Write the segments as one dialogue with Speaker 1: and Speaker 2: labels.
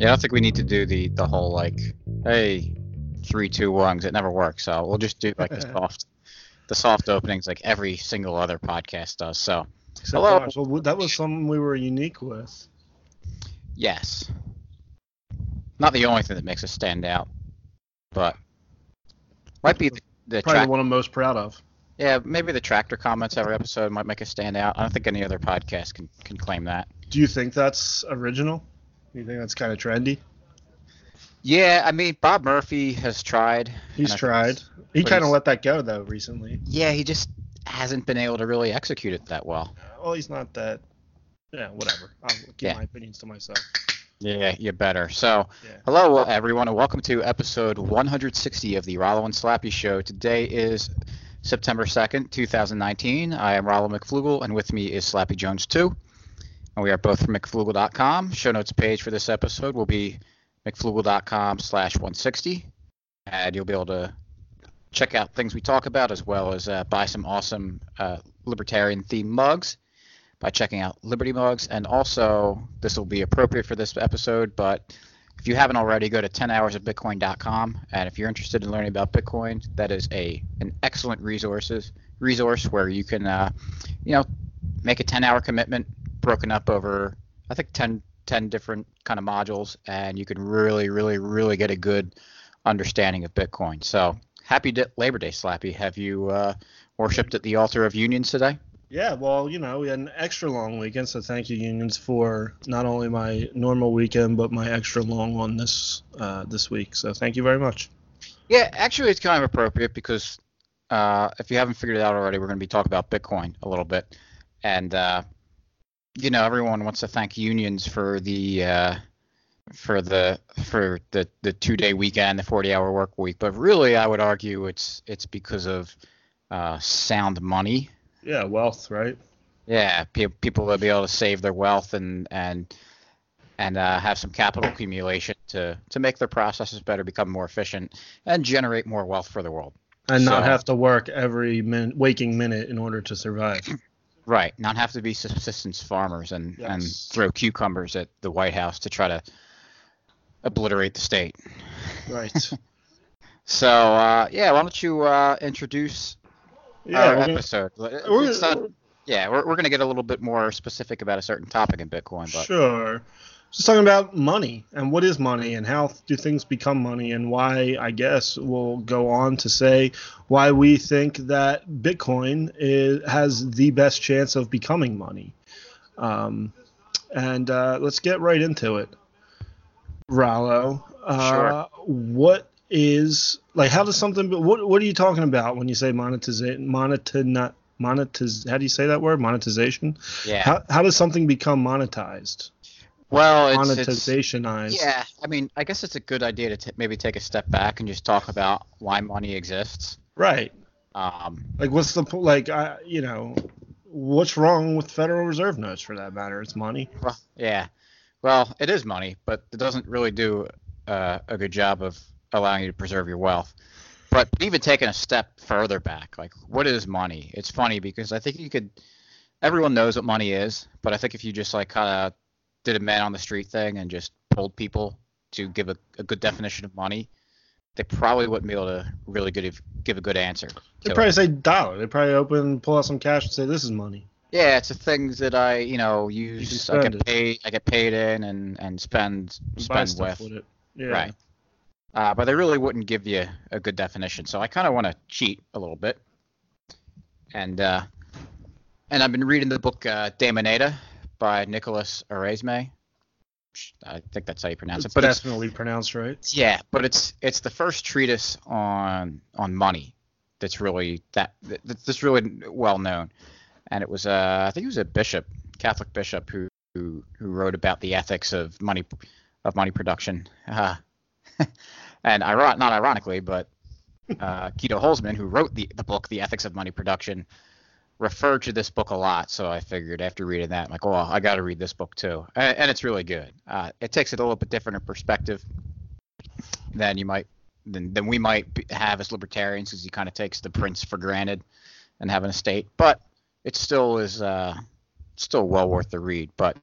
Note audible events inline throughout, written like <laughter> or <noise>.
Speaker 1: Yeah, I don't think we need to do the the whole like, hey, three, two, one, 'cause it never works. So we'll just do like the <laughs> soft, the soft openings like every single other podcast does. So
Speaker 2: Except
Speaker 1: Hello.
Speaker 2: ours. Well, that was something we were unique with.
Speaker 1: yes, not the only thing that makes us stand out, but might be the, the
Speaker 2: Probably
Speaker 1: track.
Speaker 2: one I'm most proud of.
Speaker 1: Yeah, maybe the tractor comments every episode might make us stand out. I don't think any other podcast can can claim that.
Speaker 2: Do you think that's original? You think that's kind of trendy?
Speaker 1: Yeah, I mean Bob Murphy has tried.
Speaker 2: He's
Speaker 1: and I think
Speaker 2: tried. He kind of let that go though recently.
Speaker 1: Yeah, he just hasn't been able to really execute it that well.
Speaker 2: Well, he's not that. Yeah, whatever. I'll keep
Speaker 1: Yeah.
Speaker 2: my opinions to myself.
Speaker 1: Yeah, you better. So,
Speaker 2: Yeah.
Speaker 1: hello everyone, and welcome to episode 160 of the Rollo and Slappy Show. Today is September 2nd, 2019. I am Rollo McFloogle, and with me is Slappy Jones too. And we are both from McFloogle.com. Show notes page for this episode will be McFloogle.com slash 160. And you'll be able to check out things we talk about as well as uh, buy some awesome uh, libertarian themed mugs by checking out Liberty Mugs. And also, this will be appropriate for this episode, but if you haven't already, go to 10hoursofbitcoin.com. And if you're interested in learning about Bitcoin, that is a an excellent resources resource where you can, uh, you know, make a 10-hour commitment broken up over, I think 10, 10 different kind of modules, and you can really, really, really get a good understanding of Bitcoin. So happy Labor Day, Slappy. Have you uh, worshipped at the altar of unions today?
Speaker 2: Yeah, well, you know, we had an extra long weekend, so thank you unions for not only my normal weekend but my extra long one this uh, this week. So thank you very much.
Speaker 1: Yeah, actually, it's kind of appropriate because uh, if you haven't figured it out already, we're going to be talking about Bitcoin a little bit, and uh, you know, everyone wants to thank unions for the uh, for the for the the two day weekend, the forty hour work week, but really, I would argue it's it's because of uh, sound money.
Speaker 2: Yeah, wealth, right?
Speaker 1: Yeah, pe- people will be able to save their wealth and and and uh, have some capital accumulation to to make their processes better, become more efficient, and generate more wealth for the world.
Speaker 2: And not have to work every min- waking minute in order to survive. <laughs>
Speaker 1: Right, not have to be subsistence farmers and and throw cucumbers at the White House to try to obliterate the state.
Speaker 2: Right. <laughs>
Speaker 1: So uh, yeah, why don't you uh, introduce
Speaker 2: Yeah.
Speaker 1: our
Speaker 2: we're gonna-
Speaker 1: episode?
Speaker 2: we're-
Speaker 1: It's not, yeah, we're we're gonna get a little bit more specific about a certain topic in Bitcoin, but
Speaker 2: Sure. Just talking about money and what is money and how do things become money and why I guess we'll go on to say why we think that Bitcoin is, has the best chance of becoming money. Um, and uh, let's get right into it. Rollo, uh,
Speaker 1: Sure.
Speaker 2: what is like? How does something? What What are you talking about when you say monetization? Monetize? Monetize? How do you say that word? Monetization?
Speaker 1: yeah.
Speaker 2: How, how does something become monetized?
Speaker 1: Well, it's, it's
Speaker 2: Monetizationized.
Speaker 1: yeah. I mean, I guess it's a good idea to t- maybe take a step back and just talk about why money exists.
Speaker 2: Right.
Speaker 1: Um,
Speaker 2: Like, what's the po- like? I you know, what's wrong with Federal Reserve notes for that matter? It's money.
Speaker 1: Well, yeah. Well, it is money, but it doesn't really do uh, a good job of allowing you to preserve your wealth. But even taking a step further back, like what is money? It's funny because I think you could. Everyone knows what money is, but I think if you just like kind of did a man on the street thing and just told people to give a, a good definition of money, they probably wouldn't be able to really good give a good answer. They'd
Speaker 2: probably
Speaker 1: it.
Speaker 2: say dollar. They'd probably open, pull out some cash, and say this is money.
Speaker 1: Yeah, it's the things that I, you know, use. I get
Speaker 2: it.
Speaker 1: paid. I get paid in and and spend
Speaker 2: You
Speaker 1: spend with.
Speaker 2: with it. Yeah.
Speaker 1: Right. Uh, but they really wouldn't give you a good definition. So I kind of want to cheat a little bit. And uh, and I've been reading the book uh, De Moneta by Nicholas Oresme. I think that's how you pronounce
Speaker 2: It's
Speaker 1: it. But it's
Speaker 2: definitely pronounced right.
Speaker 1: yeah, but it's it's the first treatise on on money that's really that that- that's really well known, and it was uh I think it was a bishop, Catholic bishop who who, who wrote about the ethics of money of money production, uh, <laughs> and iron not ironically, but uh, Guido Hulsmann, who wrote the the book The Ethics of Money Production, referred to this book a lot. So I figured after reading that, I'm like, well, I got to read this book too, and, and it's really good. Uh, it takes it a little bit different in perspective than you might than, than we might have as libertarians, because he kind of takes the prince for granted and having a state. But it still is uh, still well worth the read. But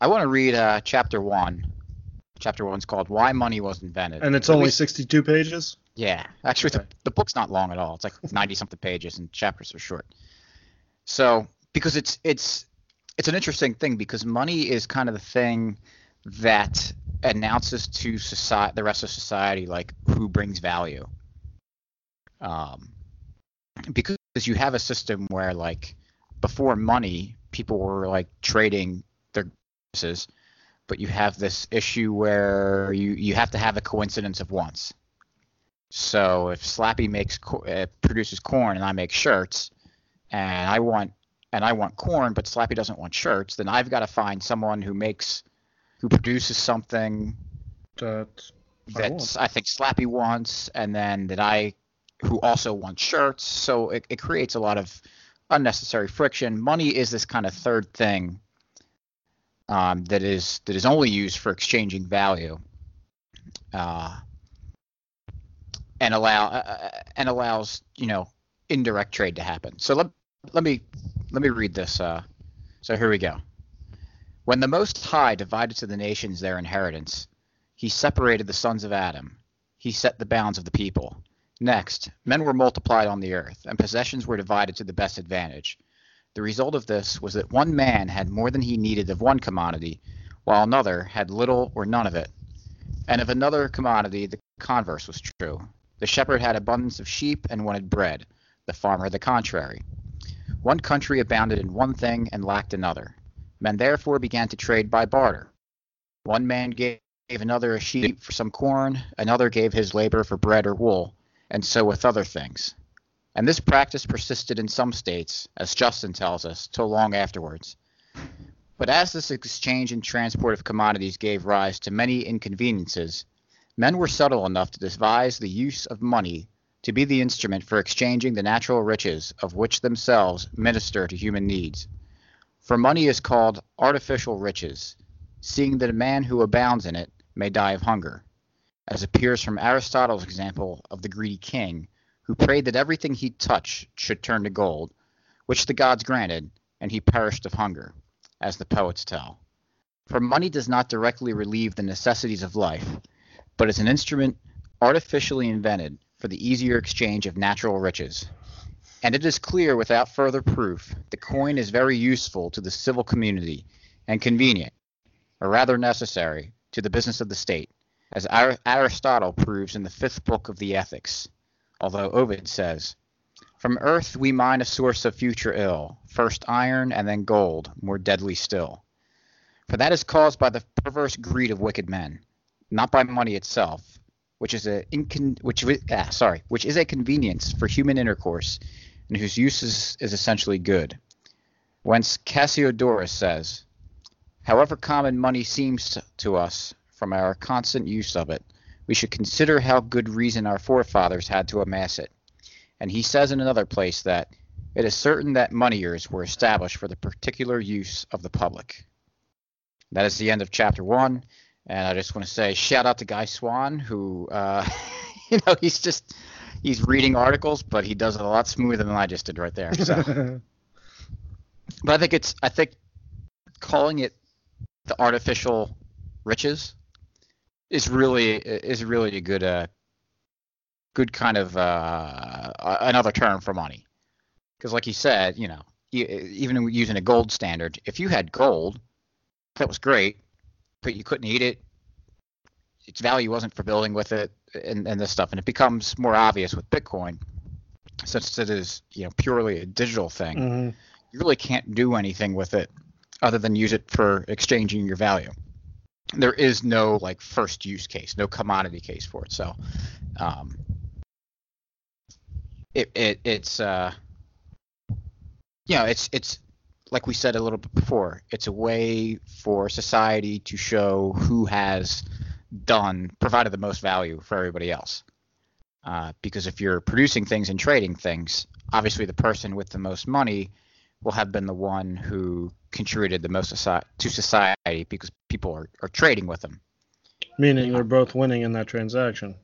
Speaker 1: I want to read uh, chapter one Chapter one's called "Why Money Was Invented,"
Speaker 2: And it's only
Speaker 1: least-
Speaker 2: 62 pages.
Speaker 1: Yeah, actually,
Speaker 2: Okay.
Speaker 1: the, the book's not long at all. It's like <laughs> ninety something pages, and chapters are short. So, because it's it's it's an interesting thing because money is kind of the thing that announces to society, the rest of society, like who brings value. Um, because you have a system where, like, before money, people were like trading their services, but you have this issue where you you have to have a coincidence of wants. So if Slappy makes uh, produces corn and I make shirts, and I want and I want corn, but Slappy doesn't want shirts, then I've got to find someone who makes who produces something
Speaker 2: That I
Speaker 1: that
Speaker 2: want.
Speaker 1: I think Slappy wants, and then that I who also wants shirts. So it, it creates a lot of unnecessary friction. Money is this kind of third thing um, that is that is only used for exchanging value, uh, and allow uh, and allows you know indirect trade to happen. So let let me let me read this. Uh, so here we go. When the Most High divided to the nations their inheritance, he separated the sons of Adam. He set the bounds of the people. Next, men were multiplied on the earth, and possessions were divided to the best advantage. The result of this was that one man had more than he needed of one commodity, while another had little or none of it. And of another commodity, the converse was true. The shepherd had abundance of sheep and wanted bread, the farmer the contrary. One country abounded in one thing and lacked another. Men therefore began to trade by barter. One man gave another a sheep for some corn, another gave his labor for bread or wool, and so with other things. And this practice persisted in some states, as Justin tells us, till long afterwards. But as this exchange and transport of commodities gave rise to many inconveniences, men were subtle enough to devise the use of money to be the instrument for exchanging the natural riches of which themselves minister to human needs. For money is called artificial riches, seeing that a man who abounds in it may die of hunger, as appears from Aristotle's example of the greedy king, who prayed that everything he touched should turn to gold, which the gods granted, and he perished of hunger, as the poets tell. For money does not directly relieve the necessities of life, but is an instrument artificially invented for the easier exchange of natural riches. And it is clear without further proof that coin is very useful to the civil community and convenient, or rather necessary, to the business of the state, as Ar- Aristotle proves in the fifth book of the Ethics, although Ovid says, From earth we mine a source of future ill, first iron and then gold, more deadly still. For that is caused by the perverse greed of wicked men, not by money itself, which is a incon- which ah, sorry, which is a convenience for human intercourse, and whose use is, is essentially good. Whence Cassiodorus says, However common money seems to, us from our constant use of it, we should consider how good reason our forefathers had to amass it. And he says in another place that it is certain that moneyers were established for the particular use of the public. That is the end of chapter one. And I just want to say shout out to Guy Swan, who, uh, <laughs> you know, he's just he's reading articles, but he does it a lot smoother than I just did right there. So, <laughs> but I think it's I think calling it the artificial riches is really is really a good uh good kind of uh another term for money because like you said you know even using a gold standard if you had gold that was great but you couldn't eat it its value wasn't for building with it and, and this stuff and it becomes more obvious with bitcoin since it is you know purely a digital thing
Speaker 2: Mhm.
Speaker 1: you really can't do anything with it other than use it for exchanging your value. There is no like first use case, no commodity case for it. So, um, it, it it's uh, you know, it's it's like we said a little bit before. It's a way for society to show who has done provided the most value for everybody else. Uh, because if you're producing things and trading things, obviously the person with the most money will have been the one who contributed the most soci- to society because people are, are trading with them.
Speaker 2: Meaning they're both winning in that transaction.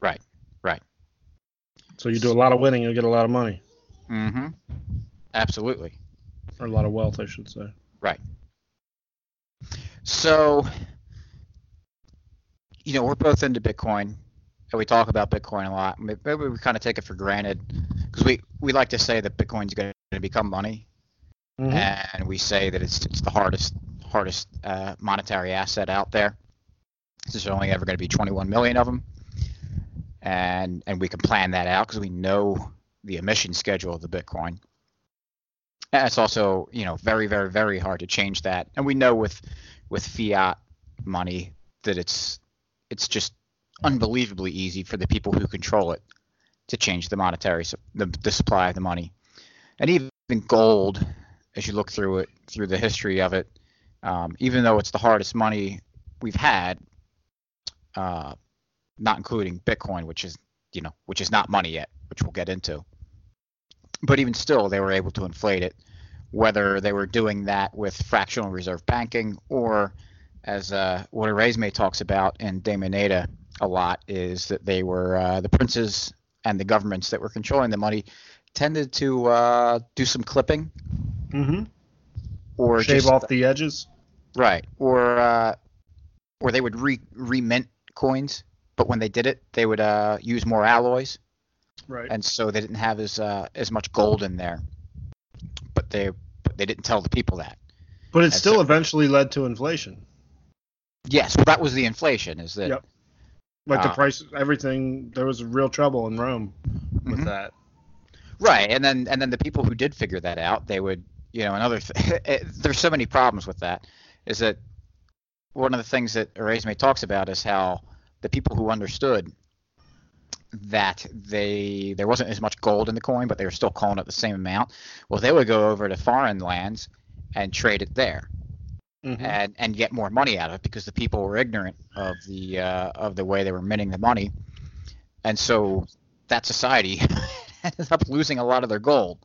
Speaker 1: Right, right.
Speaker 2: So you do a lot of winning, you'll get a lot of money.
Speaker 1: Mm-hmm. Absolutely.
Speaker 2: Or a lot of wealth, I should say. Right.
Speaker 1: So you know, we're both into Bitcoin, and we talk about Bitcoin a lot. Maybe we kind of take it for granted because we we like to say that Bitcoin's going to become money, mm-hmm. and we say that it's it's the hardest hardest uh, monetary asset out there. There's only ever going to be 21 million of them, and and we can plan that out because we know the emission schedule of the Bitcoin. It's also you know very very very hard to change that, and we know with with fiat money that it's it's just unbelievably easy for the people who control it to change the monetary the, the supply of the money, and even gold, as you look through it through the history of it, um, even though it's the hardest money we've had, uh, not including Bitcoin, which is you know which is not money yet, which we'll get into. But even still, they were able to inflate it, whether they were doing that with fractional reserve banking or, as uh, what Oresme talks about in De Moneta a lot, is that they were uh, the princes and the governments that were controlling the money tended to uh, do some clipping.
Speaker 2: Mm-hmm.
Speaker 1: Or
Speaker 2: shave just, off the edges.
Speaker 1: Right. Or uh, or they would re remint coins, but when they did it, they would uh, use more alloys.
Speaker 2: Right.
Speaker 1: And so they didn't have as uh, as much gold in there. But they but they didn't tell the people that.
Speaker 2: But it and still so, eventually led to inflation.
Speaker 1: Yes, well that was the inflation is that
Speaker 2: yep. Like uh, the price, everything. There was real trouble in Rome with mm-hmm. that.
Speaker 1: Right, and then and then the people who did figure that out, they would, you know, another. Th- <laughs> there's so many problems with that. Is that one of the things that Oresme talks about is how the people who understood that they there wasn't as much gold in the coin, but they were still calling it the same amount. Well, they would go over to foreign lands and trade it there mm-hmm. and and get more money out of it because the people were ignorant of the uh, of the way they were minting the money, and so that society <laughs> ended up losing a lot of their gold.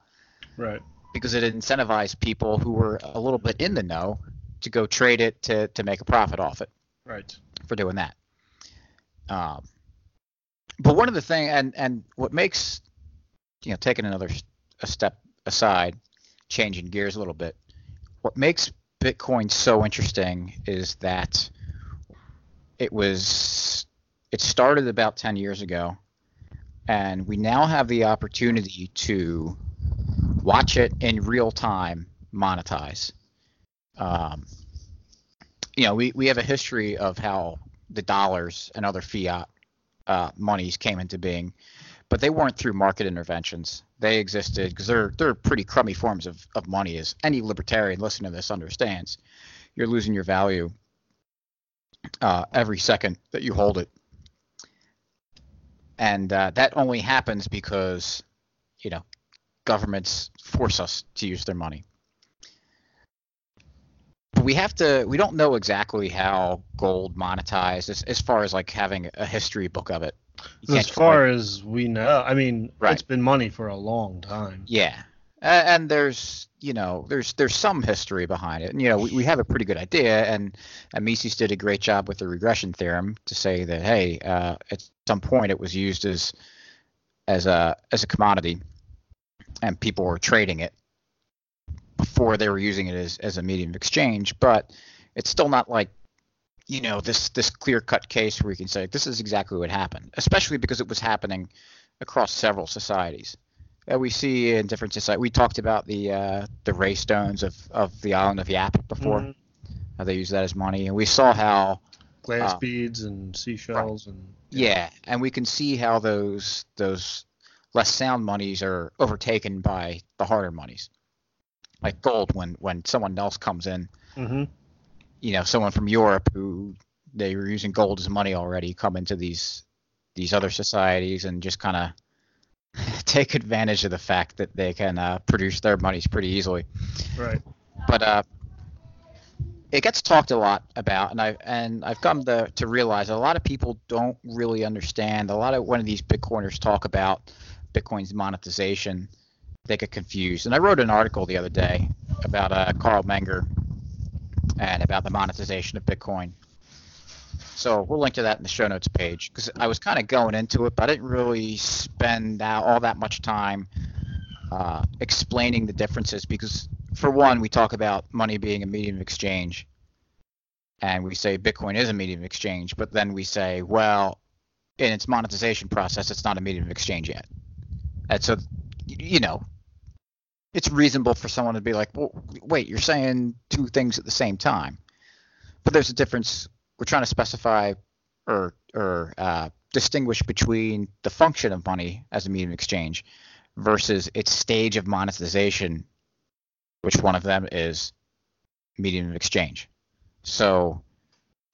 Speaker 2: Right.
Speaker 1: Because it incentivized people who were a little bit in the know to go trade it to to make a profit off it.
Speaker 2: Right.
Speaker 1: For doing that. Um, but one of the thing and and what makes you know taking another a step aside, changing gears a little bit, what makes Bitcoin so interesting is that it was it started about 10 years ago and we now have the opportunity to watch it in real time monetize. Um, you know we, we have a history of how the dollars and other fiat uh, monies came into being but they weren't through market interventions. They existed because they're they're pretty crummy forms of, of money as any libertarian listening to this understands. You're losing your value uh, every second that you hold it. And uh, that only happens because you know governments force us to use their money we have to we don't know exactly how gold monetized as, as far as like having a history book of it
Speaker 2: as far as we know, I mean, right. it's been money for a long time.
Speaker 1: Yeah, and there's you know there's there's some history behind it and you know we, we have a pretty good idea and, and Mises did a great job with the regression theorem to say that hey uh, at some point it was used as as a as a commodity and people were trading it before they were using it as, as a medium of exchange but it's still not like you know this this clear cut case where you can say this is exactly what happened, especially because it was happening across several societies. Uh, we see in different societies. We talked about the uh, the ray stones of, of the island of Yap before. Mm-hmm. How they use that as money, and we saw how
Speaker 2: glass uh, beads and seashells right. and
Speaker 1: yeah. yeah, and we can see how those those less sound monies are overtaken by the harder monies, like gold. When when someone else comes in,
Speaker 2: mm-hmm
Speaker 1: you know someone from Europe who they were using gold as money already come into these these other societies and just kind of <laughs> take advantage of the fact that they can uh, produce their monies pretty easily.
Speaker 2: Right.
Speaker 1: But uh, it gets talked a lot about, and I and I've come to to realize a lot of people don't really understand. A lot of when these Bitcoiners talk about Bitcoin's monetization, they get confused. And I wrote an article the other day about uh, Carl Menger and about the monetization of Bitcoin. So we'll link to that in the show notes page because I was kind of going into it, but I didn't really spend all that much time uh, explaining the differences because, for one, we talk about money being a medium of exchange, and we say Bitcoin is a medium of exchange, but then we say, well, in its monetization process, it's not a medium of exchange yet. And so, you know, it's reasonable for someone to be like, well, wait, you're saying two things at the same time. But there's a difference. We're trying to specify or or uh, distinguish between the function of money as a medium of exchange versus its stage of monetization, which one of them is medium of exchange. So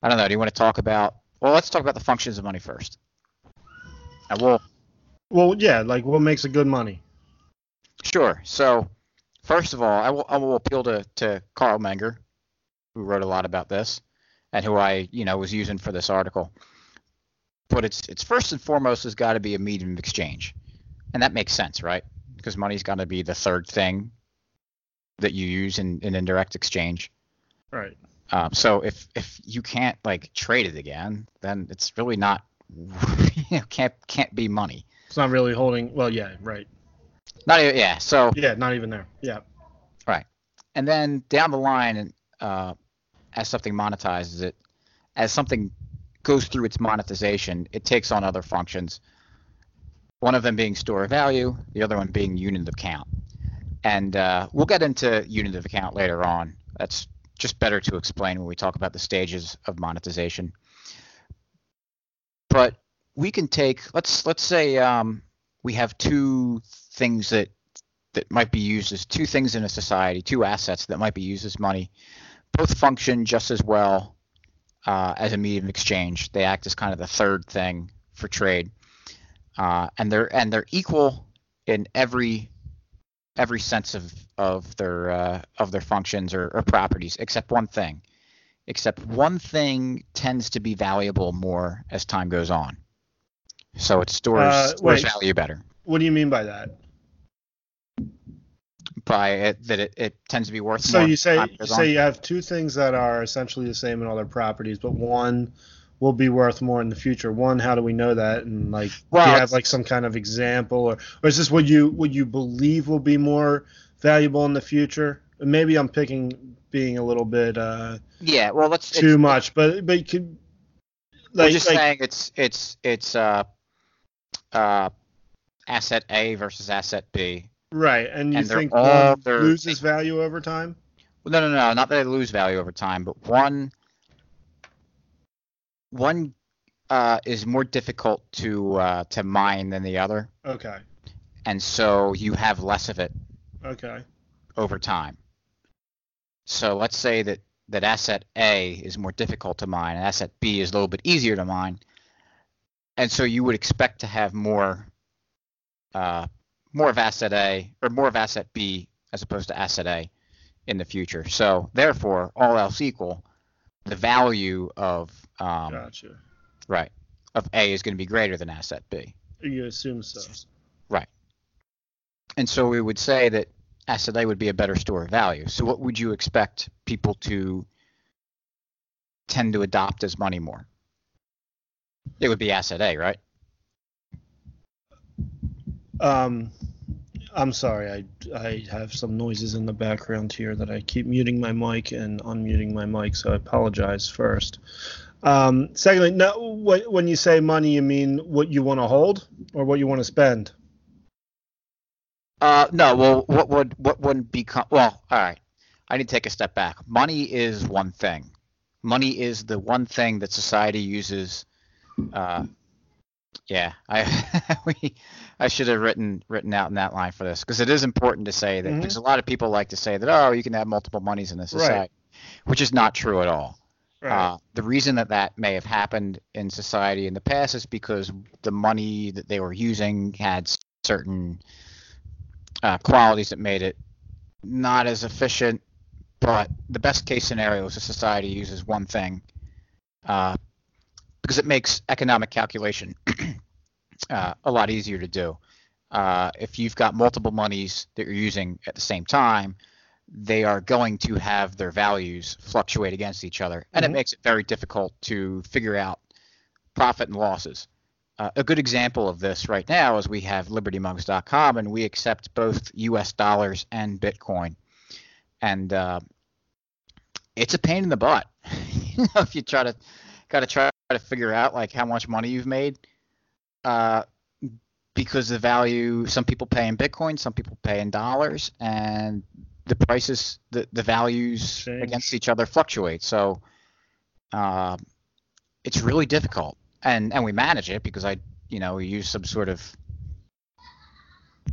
Speaker 1: I don't know. Do you want to talk about? Well, let's talk about the functions of money first. And we'll.
Speaker 2: Well, yeah, like what makes a good money?
Speaker 1: Sure. So first of all, I will I will appeal to to Carl Menger, who wrote a lot about this, and who I you know was using for this article. But it's it's first and foremost has got to be a medium of exchange, and that makes sense, right? Because money's got to be the third thing that you use in, in indirect exchange.
Speaker 2: Right.
Speaker 1: Um, so if if you can't like trade it again, then it's really not <laughs> you know can't can't be money.
Speaker 2: It's not really holding. Well, yeah, right.
Speaker 1: Not even, yeah. So
Speaker 2: Yeah, not even there. Yeah.
Speaker 1: right, and then down the line, uh, as something monetizes it, as something goes through its monetization, it takes on other functions. One of them being store of value, the other one being unit of count. And uh, we'll get into unit of account later on. That's just better to explain when we talk about the stages of monetization. But we can take let's let's say um, we have two things that that might be used as two things in a society, two assets that might be used as money. Both function just as well uh, as a medium of exchange. They act as kind of the third thing for trade, uh, and they're and they're equal in every every sense of of their uh, of their functions or, or, properties, except one thing. Except one thing tends to be valuable more as time goes on. So it stores,
Speaker 2: Uh,
Speaker 1: stores
Speaker 2: wait.
Speaker 1: value better
Speaker 2: What do you mean by that?
Speaker 1: By it that it, it tends to be worth
Speaker 2: So
Speaker 1: more.
Speaker 2: you say you say you have two things that are essentially the same in all their properties, but one will be worth more in the future. One, how do we know that? And like,
Speaker 1: Well,
Speaker 2: do you have like some kind of example, or, or is this what you what you believe will be more valuable in the future? Maybe I'm picking being a little bit uh,
Speaker 1: yeah, well, let's
Speaker 2: too much, but but you could
Speaker 1: We're
Speaker 2: like,
Speaker 1: just
Speaker 2: like
Speaker 1: saying it's it's it's uh uh asset A versus asset B.
Speaker 2: right, and you
Speaker 1: and
Speaker 2: think
Speaker 1: all-
Speaker 2: loses value over time?
Speaker 1: Well, no, no, no, not that they lose value over time, but one one uh, is more difficult to uh, to mine than the other,
Speaker 2: Okay,
Speaker 1: and so you have less of it
Speaker 2: okay,
Speaker 1: over time. So let's say that that asset A is more difficult to mine, and asset B is a little bit easier to mine, and so you would expect to have more uh, more of asset A or more of asset B as opposed to asset A in the future. So therefore, all else equal, the value of um,
Speaker 2: gotcha.
Speaker 1: right of A is going to be greater than asset B.
Speaker 2: You assume so. Right.
Speaker 1: And so we would say that asset A would be a better store of value. So what would you expect people to tend to adopt as money more? It would be asset A, right?
Speaker 2: Um, I'm sorry. I I have some noises in the background here that I keep muting my mic and unmuting my mic, so I apologize first. Um, secondly, no, wh- when you say money, you mean what you want to hold or what you want to spend?
Speaker 1: Uh, no. Well, what would what wouldn't become? Well, all right. I need to take a step back. Money is one thing. Money is the one thing that society uses. Uh, yeah, I <laughs> we I should have written written out in that line for this because it is important to say that
Speaker 2: Mhm.
Speaker 1: because a lot of people like to say that oh you can have multiple monies in a society,
Speaker 2: Right.
Speaker 1: which is not true at all.
Speaker 2: Right.
Speaker 1: Uh, the reason that that may have happened in society in the past is because the money that they were using had certain uh, qualities that made it not as efficient. But the best case scenario is a society uses one thing uh, because it makes economic calculation <clears throat> uh, a lot easier to do. Uh, if you've got multiple monies that you're using at the same time, they are going to have their values fluctuate against each other, and
Speaker 2: Mhm.
Speaker 1: it makes it very difficult to figure out profit and losses. Uh, a good example of this right now is we have LibertyMugs.com, and we accept both U.S. dollars and Bitcoin, and uh, it's a pain in the butt. <laughs> you know, if you try to got to try to figure out like how much money you've made, uh, because the value some people pay in Bitcoin, some people pay in dollars, and the prices, the the values
Speaker 2: Change.
Speaker 1: against each other fluctuate. So, uh, it's really difficult, and and we manage it because I, you know, we use some sort of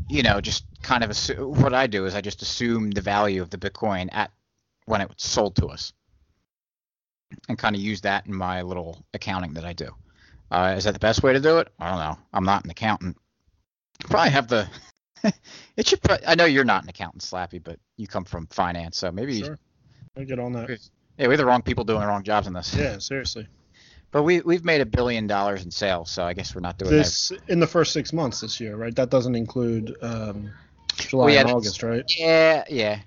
Speaker 1: you know, just kind of assume, what I do is I just assume the value of the Bitcoin at when it was sold to us, and kind of use that in my little accounting that I do. Uh, is that the best way to do it? I don't know. I'm not an accountant. Probably have the. <laughs> it should. pro- I know you're not an accountant, Slappy, but you come from finance, so maybe.
Speaker 2: Sure. I get on that.
Speaker 1: Yeah, we're the wrong people doing the wrong jobs in this.
Speaker 2: Yeah, seriously. <laughs>
Speaker 1: But we we've made a billion dollars in sales, so I guess we're not doing that.
Speaker 2: This in the first six months this year, right? That doesn't include um, July
Speaker 1: Well, yeah,
Speaker 2: and August, right?
Speaker 1: Yeah, yeah.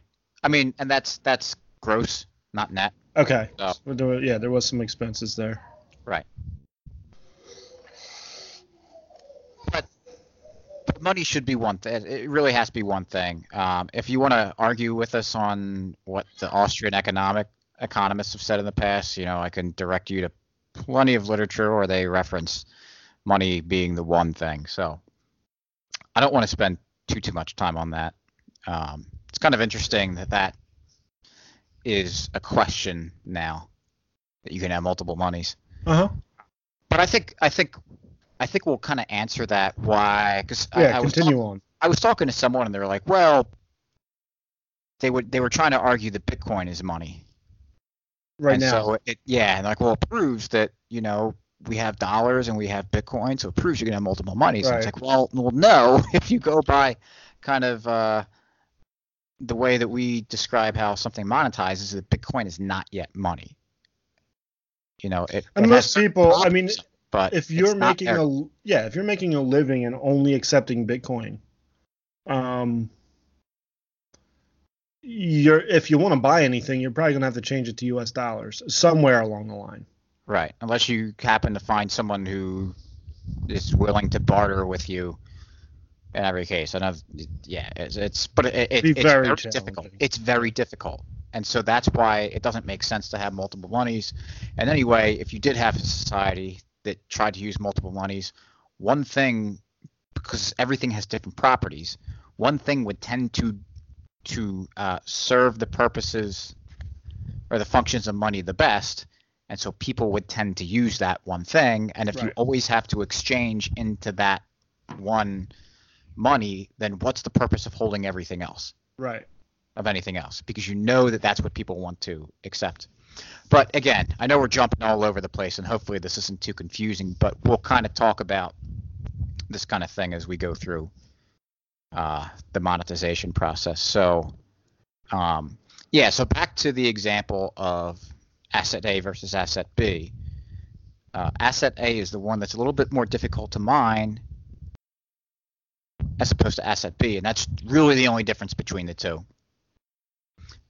Speaker 1: I mean, and that's that's gross, not net.
Speaker 2: Okay. So there, were- yeah, there was some expenses there.
Speaker 1: Right. But, but money should be one thing. It really has to be one thing. Um, if you want to argue with us on what the Austrian economic economists have said in the past, you know, I can direct you to plenty of literature where they reference money being the one thing. So I don't want to spend too too much time on that. Um, it's kind of interesting that that is a question now that you can have multiple monies
Speaker 2: Uh huh.
Speaker 1: but I think I think I think we'll kind of answer that why because
Speaker 2: Yeah.
Speaker 1: I, I was
Speaker 2: continue
Speaker 1: talk-
Speaker 2: on.
Speaker 1: I was talking to someone and they were like, well, they would they were trying to argue that Bitcoin is money,
Speaker 2: Right
Speaker 1: and
Speaker 2: now.
Speaker 1: so it yeah, and like well, it proves that you know we have dollars and we have Bitcoin, so it proves you can have multiple monies. And it's like well, well, no, <laughs> if you go by kind of uh, the way that we describe how something monetizes, that Bitcoin is not yet money. You know, it,
Speaker 2: and
Speaker 1: it has
Speaker 2: most
Speaker 1: certain
Speaker 2: people, I mean,
Speaker 1: but
Speaker 2: if you're making a yeah, if you're making a living and only accepting Bitcoin, um, you're if you want to buy anything, you're probably gonna have to change it to U.S. dollars somewhere along the line.
Speaker 1: Right, unless you happen to find someone who is willing to barter with you. In every case, I know, yeah, it's, it's but it, it, it's
Speaker 2: very
Speaker 1: very, difficult. It's very difficult, and so that's why it doesn't make sense to have multiple monies. And anyway, if you did have a society that tried to use multiple monies, one thing, because everything has different properties, one thing would tend to to uh, serve the purposes or the functions of money the best, and so people would tend to use that one thing. And if you always have to exchange into that one money, then what's the purpose of holding everything else,
Speaker 2: Right.
Speaker 1: of anything else? Because you know that that's what people want to accept. But again, I know we're jumping all over the place, and hopefully this isn't too confusing. But we'll kind of talk about this kind of thing as we go through uh, the monetization process. So, um, yeah. So back to the example of asset A versus asset B. Uh, asset A is the one that's a little bit more difficult to mine as opposed to asset B, and that's really the only difference between the two.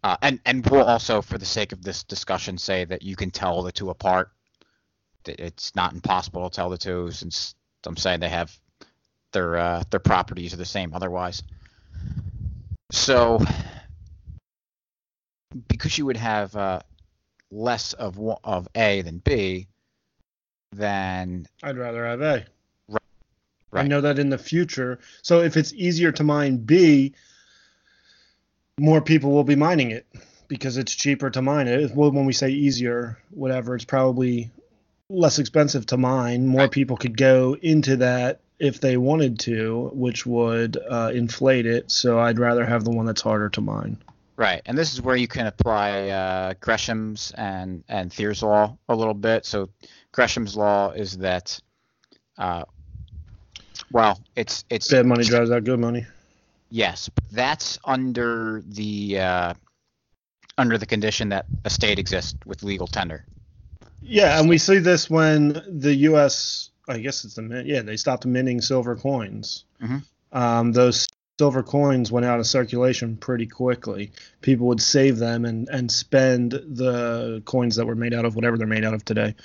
Speaker 1: Uh, and and we'll also, for the sake of this discussion, say that you can tell the two apart. It's not impossible to tell the two, since I'm saying they have their uh, their properties are the same otherwise. So, because you would have uh, less of of A than B, then
Speaker 2: I'd rather have A. I know that in the future. So if it's easier to mine B, more people will be mining it because it's cheaper to mine it. Well, when we say easier, whatever, it's probably less expensive to mine. More
Speaker 1: Right.
Speaker 2: people could go into that if they wanted to, which would uh, inflate it. So I'd rather have the one that's harder to mine.
Speaker 1: Right, and this is where you can apply uh, Gresham's and and Thiers' law a little bit. So Gresham's law is that, uh, well, it's it's
Speaker 2: Bad money drives out good money.
Speaker 1: yes, that's under the uh, under the condition that a state exists with legal tender.
Speaker 2: Yeah, and we see this when the U.S. I guess it's the mint. Yeah, they stopped minting silver coins.
Speaker 1: Mhm.
Speaker 2: Um, those silver coins went out of circulation pretty quickly. People would save them and and spend the coins that were made out of whatever they're made out of today.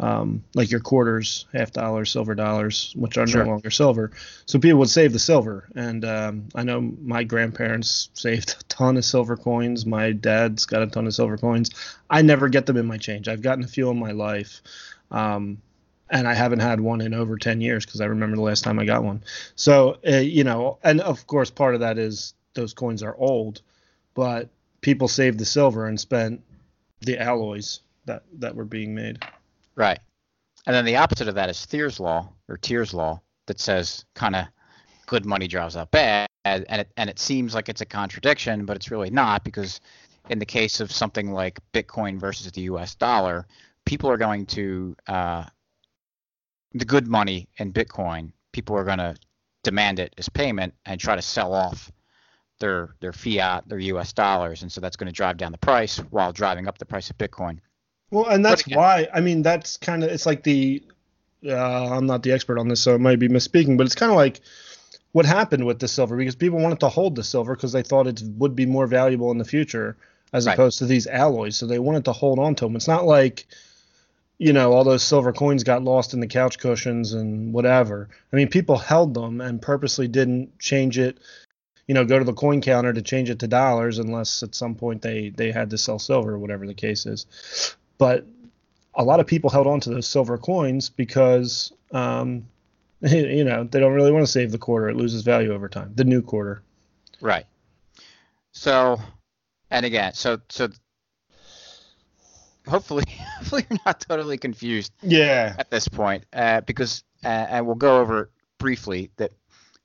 Speaker 2: Um, like your quarters, half dollars, silver dollars, which are
Speaker 1: Sure.
Speaker 2: no longer silver. So people would save the silver, and um, I know my grandparents saved a ton of silver coins. My dad's got a ton of silver coins. I never get them in my change. I've gotten a few in my life, um, and I haven't had one in over ten years because I remember the last time I got one. So uh, you know, and of course, part of that is those coins are old, but people saved the silver and spent the alloys that that were being made.
Speaker 1: Right. And then the opposite of that is Thiers' law or Tier's law that says kind of good money drives out bad, and it and it seems like it's a contradiction, but it's really not because in the case of something like Bitcoin versus the U.S. dollar, people are going to uh, the good money in Bitcoin. People are going to demand it as payment and try to sell off their their fiat, their U.S. dollars, and so that's going to drive down the price while driving up the price of Bitcoin.
Speaker 2: Well, and that's
Speaker 1: again-
Speaker 2: why I mean that's kind of it's like the uh, I'm not the expert on this, so it might be misspeaking, but it's kind of like what happened with the silver because people wanted to hold the silver because they thought it would be more valuable in the future as
Speaker 1: Right.
Speaker 2: opposed to these alloys, so they wanted to hold on to them. It's not like you know all those silver coins got lost in the couch cushions and whatever. I mean, people held them and purposely didn't change it. You know, go to the coin counter to change it to dollars unless at some point they they had to sell silver or whatever the case is but a lot of people held on to those silver coins because um, <laughs> you know they don't really want to save the quarter. It loses value over time. The new quarter.
Speaker 1: Right. So, and again, so so hopefully, <laughs> hopefully you're not totally confused
Speaker 2: yeah.
Speaker 1: at this point, uh, because uh, and we'll go over briefly that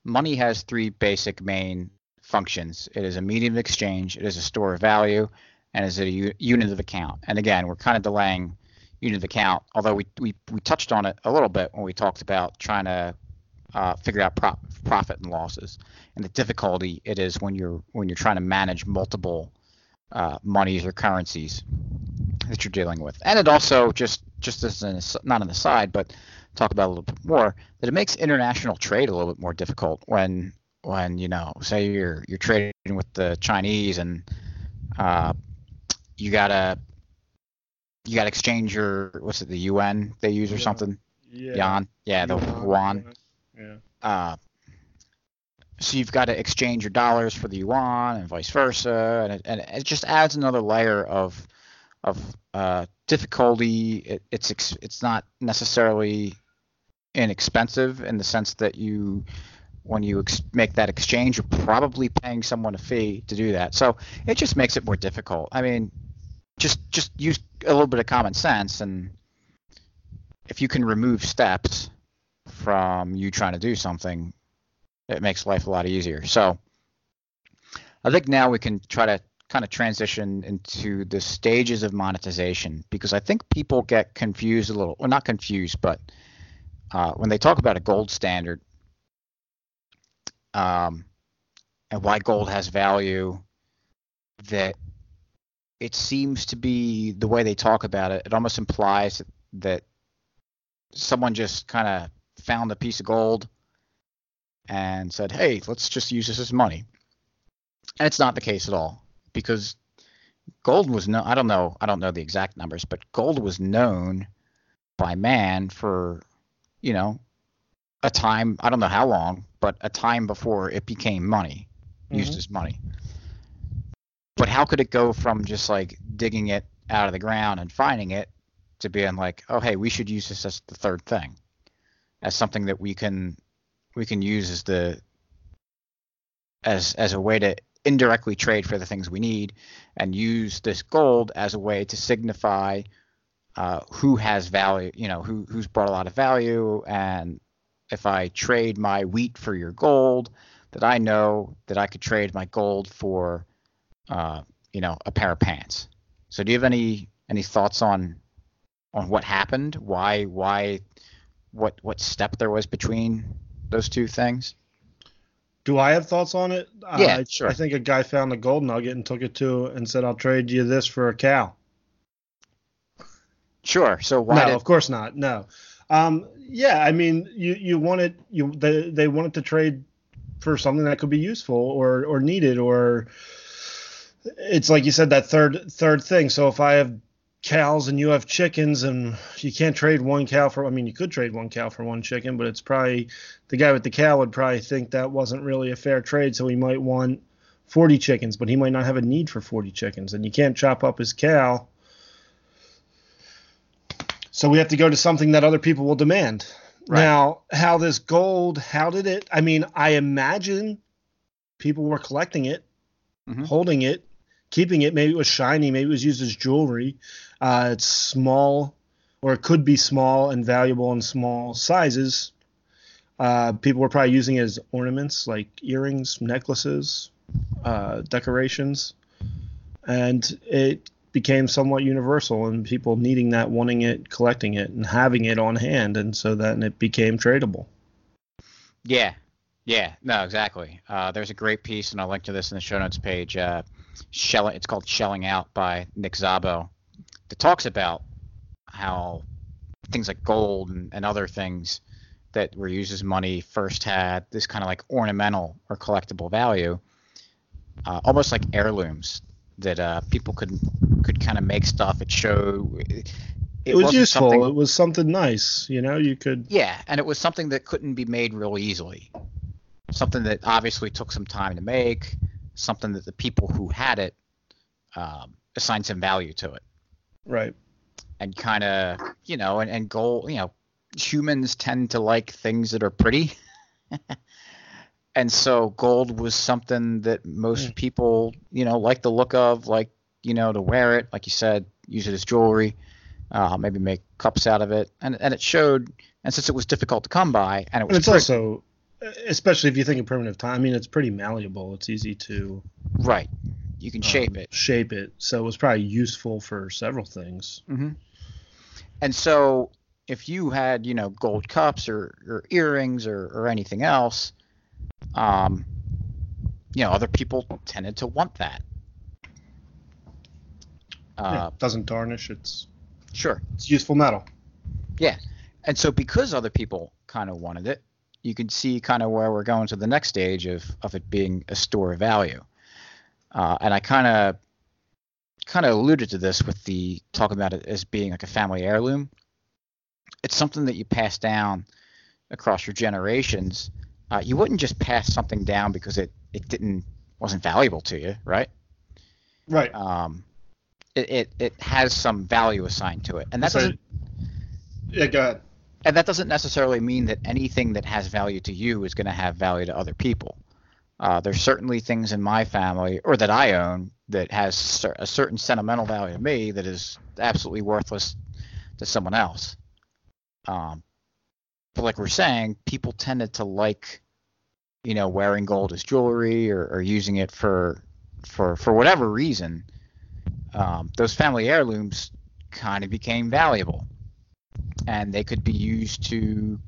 Speaker 1: money has three basic main functions. It is a medium of exchange, it is a store of value, and is it a unit of account. And again, we're kind of delaying unit of account, although we we we touched on it a little bit when we talked about trying to uh, figure out pro- profit and losses and the difficulty it is when you're when you're trying to manage multiple uh, monies or currencies that you're dealing with. And it also just just as an not an aside, but talk about a little bit more that it makes international trade a little bit more difficult when when you know say you're you're trading with the Chinese and uh, you gotta you gotta exchange your what's it the UN they use or
Speaker 2: Yuan.
Speaker 1: something
Speaker 2: yeah
Speaker 1: yuan yeah the yuan
Speaker 2: yeah
Speaker 1: uh, so you've got to exchange your dollars for the yuan and vice versa, and it, and it just adds another layer of of uh, difficulty. It, it's ex- it's not necessarily inexpensive in the sense that you when you ex- make that exchange, you're probably paying someone a fee to do that. So it just makes it more difficult. I mean, just just use a little bit of common sense, and if you can remove steps from you trying to do something, it makes life a lot easier. So I think now we can try to kind of transition into the stages of monetization because I think people get confused a little, well, not confused, but uh, when they talk about a gold standard um, and why gold has value, that it seems to be the way they talk about it. It almost implies that, someone just kind of found a piece of gold and said, "Hey, let's just use this as money." And it's not the case at all because gold was no I don't know, I don't know the exact numbers, but gold was known by man for, you know, a time, I don't know how long, but a time before it became money, used
Speaker 2: Mhm.
Speaker 1: as money. But how could it go from just like digging it out of the ground and finding it to being like, oh hey, we should use this as the third thing, as something that we can we can use as the as as a way to indirectly trade for the things we need, and use this gold as a way to signify uh, who has value, you know, who who's brought a lot of value, and if I trade my wheat for your gold, that I know that I could trade my gold for, uh, you know, a pair of pants. So do you have any any thoughts on on what happened? Why why what what step there was between those two things?
Speaker 2: do i have thoughts on it
Speaker 1: Yeah,
Speaker 2: I,
Speaker 1: sure.
Speaker 2: I think a guy found a gold nugget and took it to and said i'll trade you this for a cow
Speaker 1: Sure. So why
Speaker 2: no,
Speaker 1: did
Speaker 2: of course not. No. Um, yeah, I mean, you you wanted you they they wanted to trade for something that could be useful or or needed or it's like you said that third third thing. So if I have cows and you have chickens and you can't trade one cow for I mean you could trade one cow for one chicken, but it's probably the guy with the cow would probably think that wasn't really a fair trade, so he might want 40 chickens, but he might not have a need for 40 chickens and you can't chop up his cow. So we have to go to something that other people will demand. Right. Now, how this gold, how did it? I mean, I imagine people were collecting it, mm-hmm. holding it, keeping it. Maybe it was shiny. Maybe it was used as jewelry. Uh, it's small, or it could be small and valuable in small sizes. Uh, people were probably using it as ornaments, like earrings, necklaces, uh, decorations, and it became somewhat universal, and people needing that, wanting it, collecting it, and having it on hand, and so then it became tradable.
Speaker 1: Yeah, yeah, no, exactly. Uh, there's a great piece, and I'll link to this in the show notes page. Uh, shelling, it's called "Shelling Out" by Nick Szabo, that talks about how things like gold and, and other things that were used as money first had this kind of like ornamental or collectible value, uh, almost like heirlooms that uh, people could could kind of make stuff. It showed.
Speaker 2: It, it was useful. It was something nice, you know. You could.
Speaker 1: Yeah, and it was something that couldn't be made real easily something that obviously took some time to make, something that the people who had it um, assigned some value to it.
Speaker 2: Right.
Speaker 1: And kind of, you know, and, and gold, you know, humans tend to like things that are pretty. <laughs> and so gold was something that most mm. people, you know, like the look of, like, you know, to wear it, like you said, use it as jewelry, uh, maybe make cups out of it. And, and it showed, and since it was difficult to come by, and it was
Speaker 2: and it's pretty, also especially if you think of primitive time. I mean, it's pretty malleable. It's easy to
Speaker 1: right. You can shape um, it.
Speaker 2: Shape it. So it was probably useful for several things.
Speaker 1: Mm-hmm. And so, if you had, you know, gold cups or, or earrings or, or anything else, um, you know, other people tended to want that.
Speaker 2: Uh, yeah, doesn't tarnish. It's
Speaker 1: sure.
Speaker 2: It's useful metal.
Speaker 1: Yeah, and so because other people kind of wanted it, you can see kind of where we're going to the next stage of, of it being a store of value. Uh, and I kind of kind of alluded to this with the talking about it as being like a family heirloom. It's something that you pass down across your generations. Uh, you wouldn't just pass something down because it, it didn't wasn't valuable to you, right?
Speaker 2: Right.
Speaker 1: Um, it, it, it has some value assigned to it, and that so, doesn't.
Speaker 2: Yeah, go ahead
Speaker 1: and that doesn't necessarily mean that anything that has value to you is going to have value to other people. Uh, there's certainly things in my family or that I own that has a certain sentimental value to me that is absolutely worthless to someone else. Um, but like we're saying, people tended to like, you know, wearing gold as jewelry or, or using it for for for whatever reason. Um, those family heirlooms kind of became valuable and they could be used to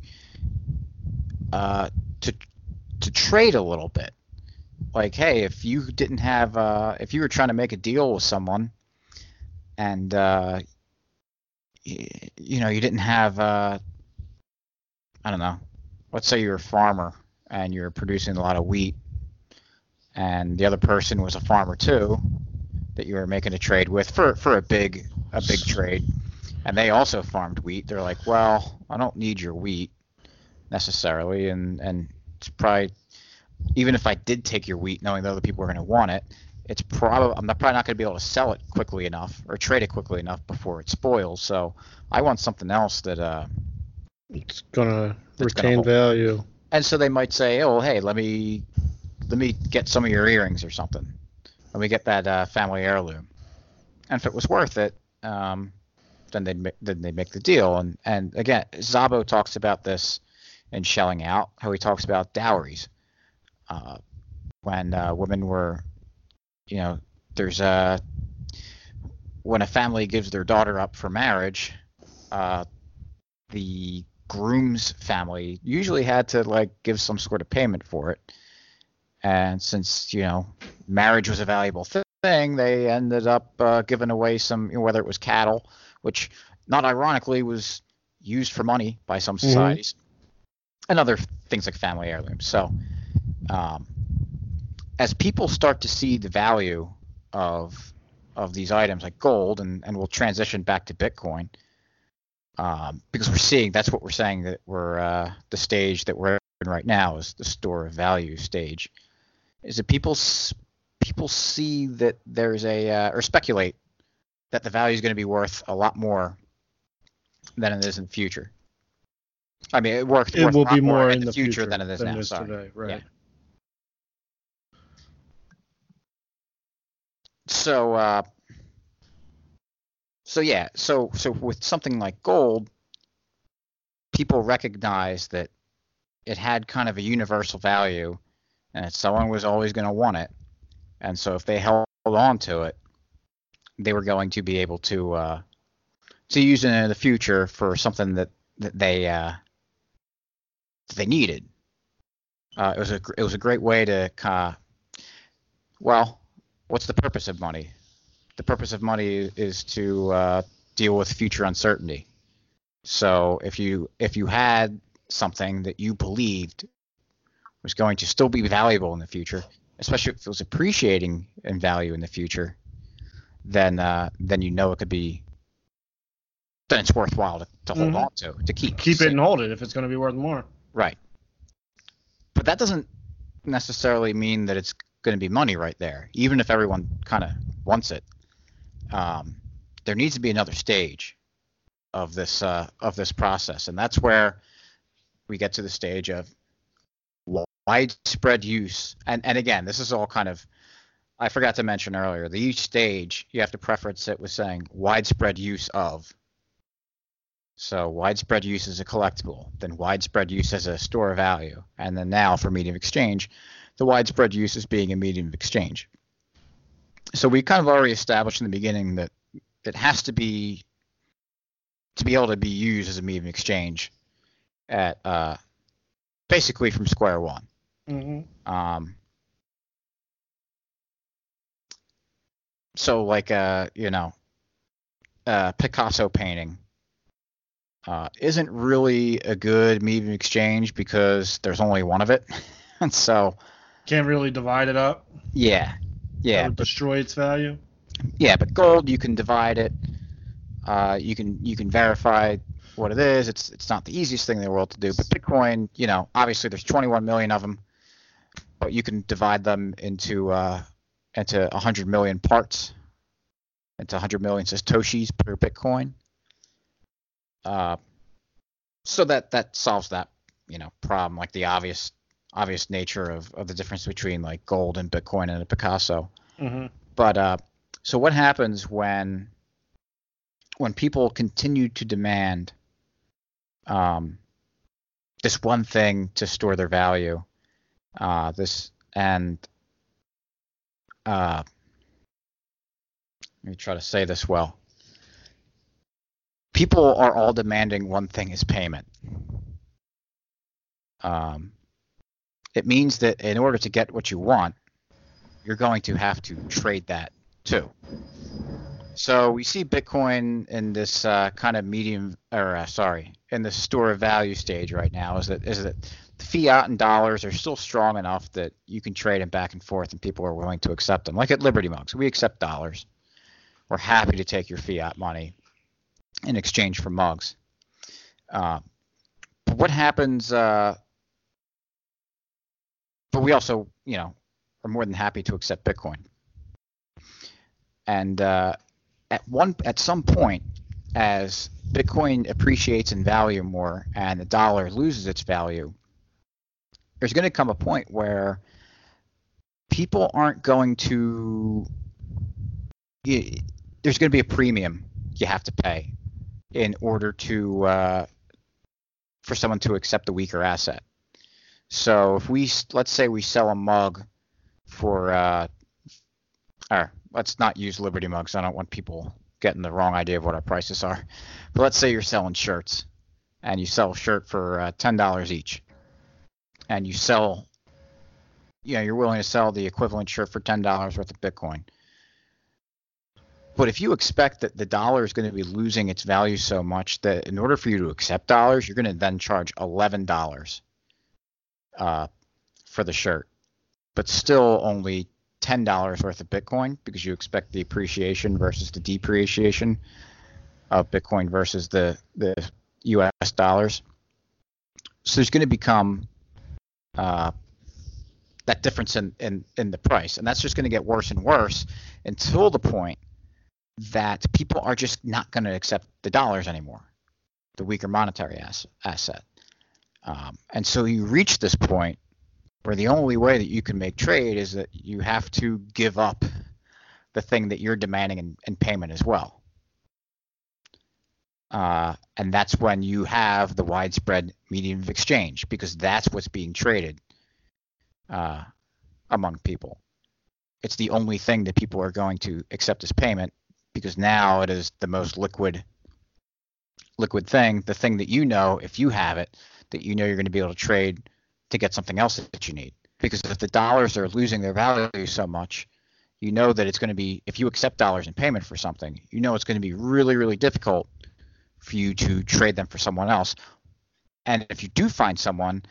Speaker 1: uh, to to trade a little bit. Like, hey, if you didn't have, uh, if you were trying to make a deal with someone, and uh, you know you didn't have, uh, I don't know, let's say you're a farmer and you're producing a lot of wheat, and the other person was a farmer too, that you were making a trade with for for a big a big trade and they also farmed wheat. They're like, well, I don't need your wheat necessarily, and and it's probably even if I did take your wheat, knowing that other people are going to want it, it's probably I'm not, probably not going to be able to sell it quickly enough or trade it quickly enough before it spoils. So I want something else that uh,
Speaker 2: it's gonna retain gonna value.
Speaker 1: And so they might say, oh, hey, let me let me get some of your earrings or something. Let me get that uh, family heirloom. And if it was worth it, um, then they'd then they make the deal. And and again, Szabo talks about this in Shelling Out, how he talks about dowries. Uh, when uh, women were, you know, there's a when a family gives their daughter up for marriage, uh, the groom's family usually had to like give some sort of payment for it. And since you know marriage was a valuable thing, they ended up uh, giving away some, you know, whether it was cattle which, not ironically, was used for money by some mm-hmm. societies, mm-hmm. and other things like family heirlooms. So, um, as people start to see the value of of these items like gold, and and we'll transition back to Bitcoin um, because we're seeing that's what we're saying that we're uh, the stage that we're in right now is the store of value stage. Is that people people see that there's a uh, or speculate that the value is going to be worth a lot more than it is in the future. I mean, it worked.
Speaker 2: It will be more, in,
Speaker 1: the,
Speaker 2: future,
Speaker 1: than it is
Speaker 2: than
Speaker 1: now.
Speaker 2: it is today, right?
Speaker 1: Yeah. So, uh, so yeah, so so with something like gold, people recognize that it had kind of a universal value, and that someone was always going to want it, and so if they held on to it, they were going to be able to uh, to use it in the future for something that that they uh, they needed. Uh, it was a it was a great way to uh, well, what's the purpose of money? The purpose of money is to uh, deal with future uncertainty. So if you if you had something that you believed was going to still be valuable in the future, especially if it was appreciating in value in the future, then uh, then you know it could be then it's worthwhile to, to hold
Speaker 2: Mhm.
Speaker 1: on to to keep
Speaker 2: Keep it and hold it if it's going to be worth more.
Speaker 1: Right. But that doesn't necessarily mean that it's going to be money right there, even if everyone kind of wants it. Um, there needs to be another stage of this uh, of this process, and that's where we get to the stage of widespread use. And and again, this is all kind of I forgot to mention earlier. The each stage you have to preference it with saying widespread use of. So widespread use as a collectible, then widespread use as a store of value, and then now for medium of exchange, the widespread use as being a medium of exchange. So we kind of already established in the beginning that it has to be to be able to be used as a medium of exchange at uh, basically from square one.
Speaker 2: Mm-hmm.
Speaker 1: Um, so like a you know, a Picasso painting uh, isn't really a good medium exchange because there's only one of it, <laughs> and so
Speaker 2: Can't really divide it up.
Speaker 1: yeah, yeah,
Speaker 2: destroy its value.
Speaker 1: yeah. But gold, you can divide it. Uh, you can you can verify what it is. It's it's not the easiest thing in the world to do. But Bitcoin, you know, obviously there's 21 million of them, but you can divide them into uh, into 100 million parts, into 100 million satoshis per Bitcoin. Uh, so that that solves that you know problem, like the obvious obvious nature of, of the difference between like gold and Bitcoin and a Picasso.
Speaker 2: Mm-hmm.
Speaker 1: But uh, so what happens when when people continue to demand um, this one thing to store their value? Uh, this and uh, let me try to say this well. People are all demanding one thing is payment. Um, it means that in order to get what you want, you're going to have to trade that too. So we see Bitcoin in this uh, kind of medium, or uh, sorry, in the store of value stage right now. Is that is that fiat and dollars are still strong enough that you can trade them back and forth, and people are willing to accept them. Like at Liberty Mugs, we accept dollars. We're happy to take your fiat money in exchange for mugs. Uh, but what happens? Uh, but we also, you know, are more than happy to accept Bitcoin. And uh, at one, at some point, as Bitcoin appreciates in value more and the dollar loses its value, there's going to come a point where people aren't going to. y- There's going to be a premium you have to pay in order to uh, for someone to accept the weaker asset. So if we let's say we sell a mug for uh, or let's not use Liberty mugs. I don't want people getting the wrong idea of what our prices are. But let's say you're selling shirts and you sell a shirt for uh, ten dollars each, and you sell, you know, you're willing to sell the equivalent shirt for ten dollars worth of Bitcoin. But if you expect that the dollar is going to be losing its value so much that in order for you to accept dollars, you're going to then charge eleven dollars uh, for the shirt, but still only ten dollars worth of Bitcoin because you expect the appreciation versus the depreciation of Bitcoin versus the the U.S. dollars. So there's going to become uh, that difference in, in in the price, and that's just going to get worse and worse until the point that people are just not going to accept the dollars anymore, the weaker monetary ass, asset. Um, and so you reach this point where the only way that you can make trade is that you have to give up the thing that you're demanding in, in payment as well. Uh, and that's when you have the widespread medium of exchange because that's what's being traded uh, among people. It's the only thing that people are going to accept as payment because now it is the most liquid liquid thing, the thing that you know if you have it that you know you're going to be able to trade to get something else that you need. Because if the dollars are losing their value so much, you know that it's going to be if you accept dollars in payment for something, you know it's going to be really really difficult for you to trade them for someone else. And if you do find someone,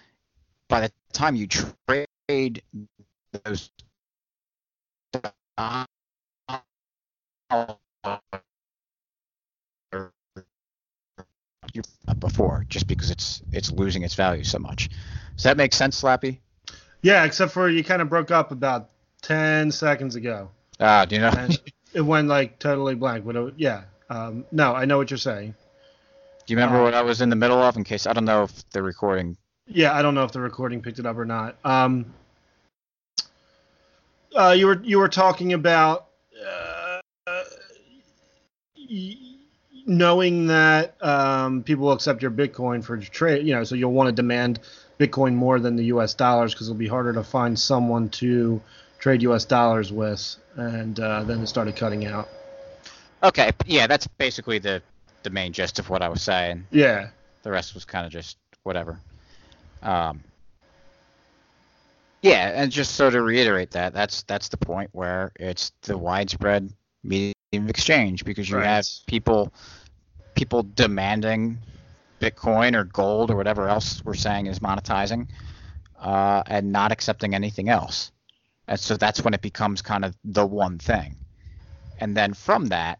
Speaker 1: by the time you trade those before, just because it's it's losing its value so much. Does that make sense, Slappy?
Speaker 2: Yeah, except for you kind of broke up about ten seconds ago.
Speaker 1: Ah, do you know?
Speaker 2: it went like totally blank. But it, yeah, um, no, I know what you're saying.
Speaker 1: Do you remember uh, what I was in the middle of? In case I don't know if the recording.
Speaker 2: Yeah, I don't know if the recording picked it up or not. Um, uh, you were you were talking about uh, knowing that um, people will accept your Bitcoin for trade. You know, so you'll want to demand Bitcoin more than the U.S. dollars because it'll be harder to find someone to trade U.S. dollars with, and uh, then it started cutting out.
Speaker 1: Okay, yeah, that's basically the the main gist of what I was saying.
Speaker 2: Yeah.
Speaker 1: The rest was kind of just whatever. Um, yeah, and just so to reiterate that, that's that's the point where it's the widespread medium of exchange because you right. have people people demanding Bitcoin or gold or whatever else we're saying is monetizing, uh, and not accepting anything else. And so that's when it becomes kind of the one thing. And then from that,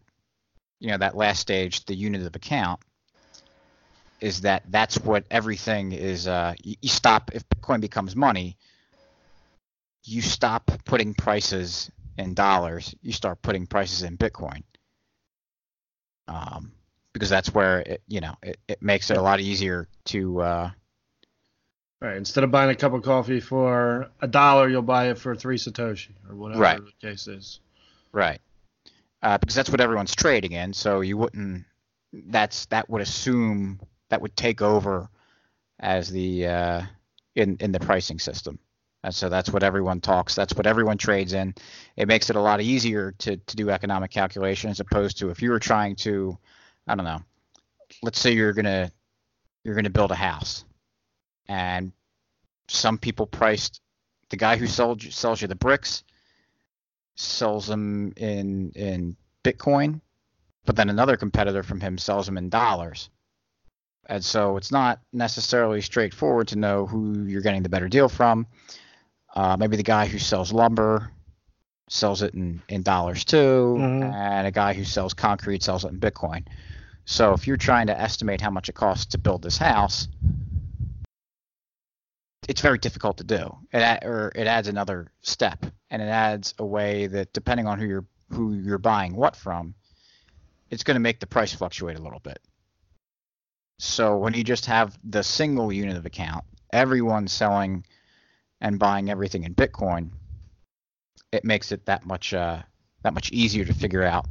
Speaker 1: you know, that last stage, the unit of account, is that that's what everything is. Uh, you, you stop if Bitcoin becomes money, you stop putting prices in dollars. You start putting prices in Bitcoin. Um, because that's where it, you know, it, it makes it a lot easier to. Uh,
Speaker 2: right. Instead of buying a cup of coffee for a dollar, you'll buy it for three satoshi or whatever right. the case is.
Speaker 1: Right uh, because that's what everyone's trading in. So you wouldn't. That's that would assume that would take over as the uh, in in the pricing system. And so that's what everyone talks. That's what everyone trades in. It makes it a lot easier to to do economic calculation as opposed to if you were trying to, I don't know, let's say you're gonna you're gonna build a house, and some people priced the guy who sold sells you the bricks sells them in in Bitcoin, but then another competitor from him sells them in dollars. And so it's not necessarily straightforward to know who you're getting the better deal from. Uh, maybe the guy who sells lumber sells it in, in dollars too, mm-hmm. and a guy who sells concrete sells it in Bitcoin. So if you're trying to estimate how much it costs to build this house, it's very difficult to do. It or it adds another step, and it adds a way that depending on who you're who you're buying what from, it's going to make the price fluctuate a little bit. So when you just have the single unit of account, everyone selling and buying everything in Bitcoin, it makes it that much uh, that much easier to figure out.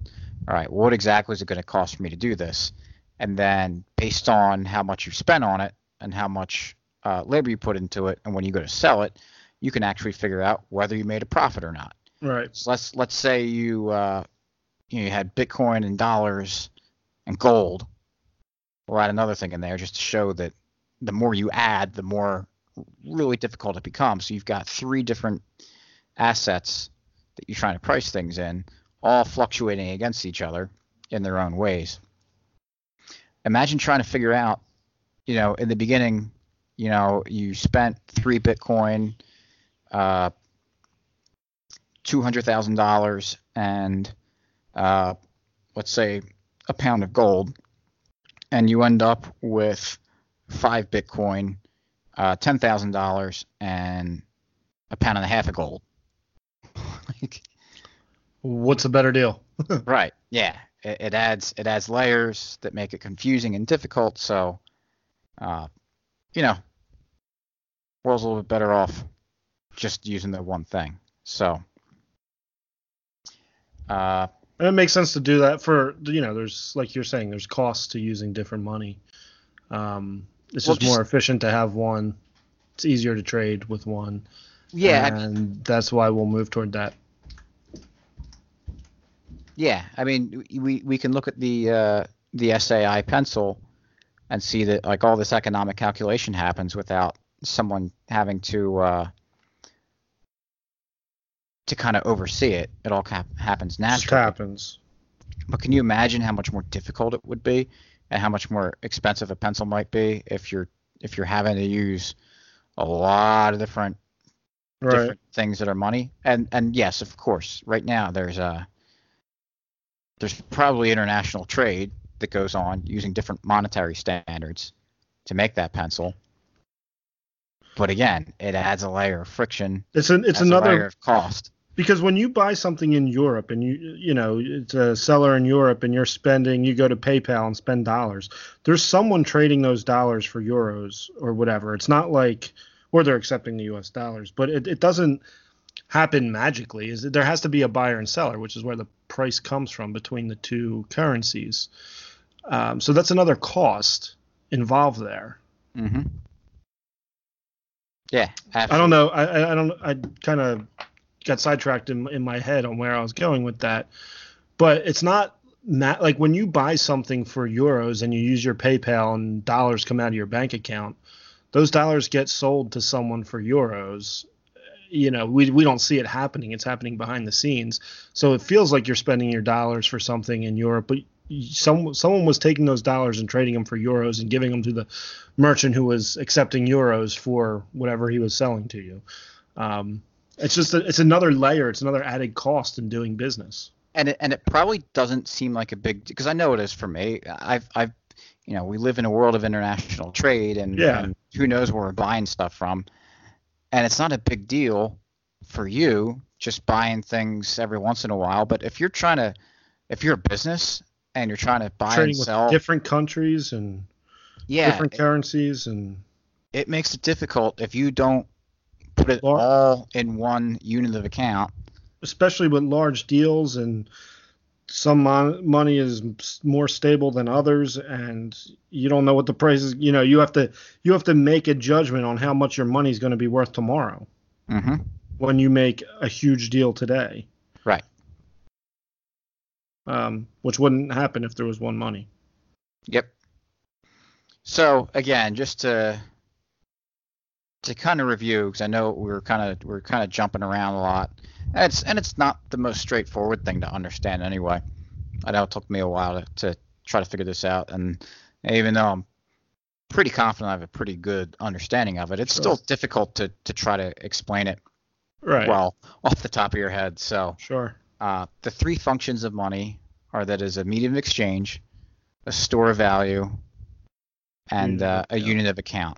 Speaker 1: All right, what exactly is it going to cost for me to do this? And then based on how much you spent on it and how much uh, labor you put into it, and when you go to sell it, you can actually figure out whether you made a profit or not.
Speaker 2: Right.
Speaker 1: So let's let's say you uh, you had Bitcoin and dollars and gold. We'll add another thing in there just to show that the more you add, the more really difficult it becomes. So you've got three different assets that you're trying to price things in, all fluctuating against each other in their own ways. Imagine trying to figure out, you know, in the beginning, you know, you spent three Bitcoin uh, two hundred thousand dollars and uh, let's say a pound of gold, and you end up with five Bitcoin, uh, ten thousand dollars, and a pound and a half of gold. <laughs> like,
Speaker 2: What's a better deal? <laughs>
Speaker 1: right? Yeah, it, it, adds it adds layers that make it confusing and difficult. So, uh, you know, world's a little bit better off just using the one thing. So, uh,
Speaker 2: and it makes sense to do that for you know, there's like you're saying, there's costs to using different money. Um, it's well, just, just more efficient to have one. It's easier to trade with one.
Speaker 1: Yeah,
Speaker 2: and that's why we'll move toward that.
Speaker 1: Yeah, I mean, we we can look at the uh, the SAI pencil and see that like all this economic calculation happens without someone having to uh, to kind of oversee it. It all happens naturally. Just
Speaker 2: happens.
Speaker 1: But can you imagine how much more difficult it would be, and how much more expensive a pencil might be if you're if you're having to use a lot of different right. different things that are money? And and yes, of course, right now there's a there's probably international trade that goes on using different monetary standards to make that pencil. But again, it adds a layer of friction.
Speaker 2: It's an it's another
Speaker 1: cost.
Speaker 2: Because when you buy something in Europe and you you know it's a seller in Europe and you're spending you go to PayPal and spend dollars, there's someone trading those dollars for euros or whatever. It's not like or they're accepting the U.S. dollars, but it, it doesn't happen magically. Is there has to be a buyer and seller, which is where the price comes from between the two currencies. Um, so that's another cost involved there.
Speaker 1: Mm-hmm. Yeah,
Speaker 2: absolutely. I don't know. I, I don't. I kind of got sidetracked in, in my head on where I was going with that, but it's not not like when you buy something for euros and you use your PayPal and dollars come out of your bank account, those dollars get sold to someone for euros you know we, we don't see it happening it's happening behind the scenes so it feels like you're spending your dollars for something in europe but some someone was taking those dollars and trading them for euros and giving them to the merchant who was accepting euros for whatever he was selling to you. Um, it's just a, it's another layer. It's another added cost in doing business.
Speaker 1: And it, and it probably doesn't seem like a big because i know it is for me. I've i've you know we live in a world of international trade and,
Speaker 2: yeah.
Speaker 1: and who knows where we're buying stuff from. And it's not a big deal for you just buying things every once in a while. But if you're trying to, if you're a business and you're trying to buy Trading and sell
Speaker 2: different countries and
Speaker 1: yeah,
Speaker 2: different it, currencies and
Speaker 1: it makes it difficult if you don't put it all in one unit of account.
Speaker 2: Especially with large deals and some mon- money is more stable than others and you don't know what the price is you know you have to you have to make a judgment on how much your money is going to be worth tomorrow
Speaker 1: mm-hmm.
Speaker 2: when you make a huge deal today um, which wouldn't happen if there was one money
Speaker 1: yep so again just to to kind of review because i know we're kind of we're kind of jumping around a lot and it's and it's not the most straightforward thing to understand anyway. I know it took me a while to, to try to figure this out, and even though I'm pretty confident I have a pretty good understanding of it, it's sure. still difficult to to try to explain it
Speaker 2: right
Speaker 1: well off the top of your head. So
Speaker 2: sure.
Speaker 1: Uh, the three functions of money are that is a medium of exchange, a store of value, and uh, a unit of account.